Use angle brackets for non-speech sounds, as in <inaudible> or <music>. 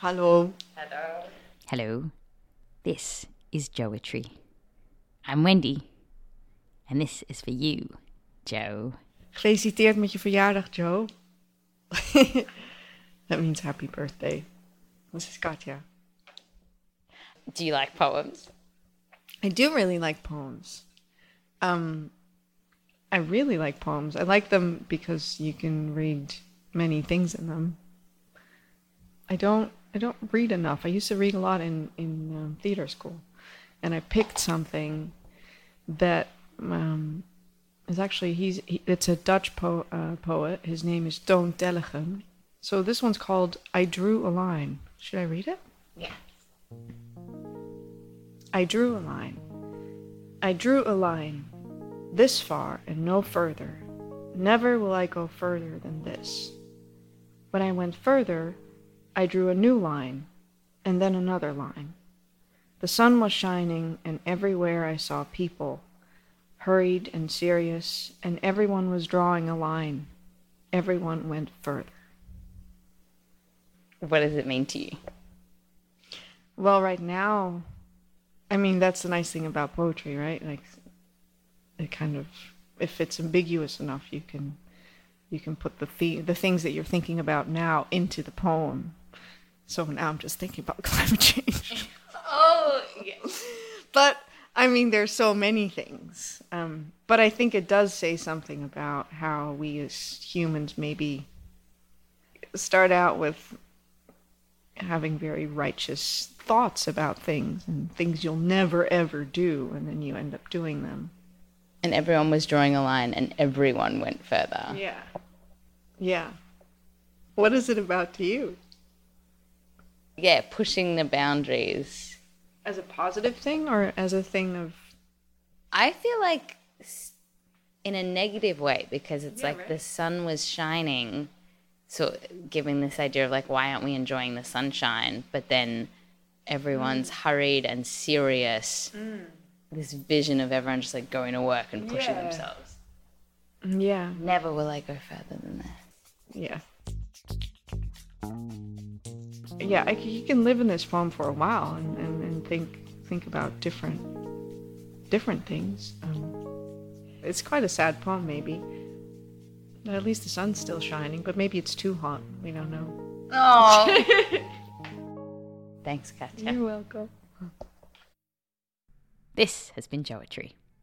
Hallo. Hello. Hello, this is Joetry. I'm Wendy, and this is for you, Joe. Gefeliciteerd met je verjaardag, Joe. <laughs> that means happy birthday. This is Katja. Do you like poems? I do really like poems. Um, I really like poems. I like them because you can read many things in them. I don't. I don't read enough. I used to read a lot in in um, theater school, and I picked something that um, is actually he's he, it's a Dutch po- uh, poet. His name is Toon Tellegen. So this one's called "I Drew a Line." Should I read it? Yeah. I drew a line. I drew a line. This far and no further. Never will I go further than this. When I went further, I drew a new line, and then another line. The sun was shining, and everywhere I saw people, hurried and serious, and everyone was drawing a line. Everyone went further. What does it mean to you? Well, right now, I mean, that's the nice thing about poetry, right? Like, it kind of, if it's ambiguous enough, you can, you can put the the, the things that you're thinking about now into the poem. So now I'm just thinking about <laughs> climate change. <laughs> Oh, yes. but I mean, there's so many things. Um, but I think it does say something about how we as humans maybe start out with having very righteous thoughts about things and things you'll never ever do, and then you end up doing them. And everyone was drawing a line, and everyone went further. Yeah. Yeah. What is it about to you? Yeah, pushing the boundaries. As a positive thing or as a thing of. I feel like in a negative way because it's Yeah, like right. the sun was shining. So giving this idea of like, why aren't we enjoying the sunshine? But then everyone's mm. hurried and serious. Mm. This vision of everyone just like going to work and pushing Yeah. themselves. Yeah. Never will I go further than that. Yeah. Yeah, I, you can live in this poem for a while and, and, and think think about different different things. Um, it's quite a sad poem, maybe. But at least the sun's still shining, but maybe it's too hot. We don't know. Oh. <laughs> Thanks, Katya. You're welcome. This has been Joetry.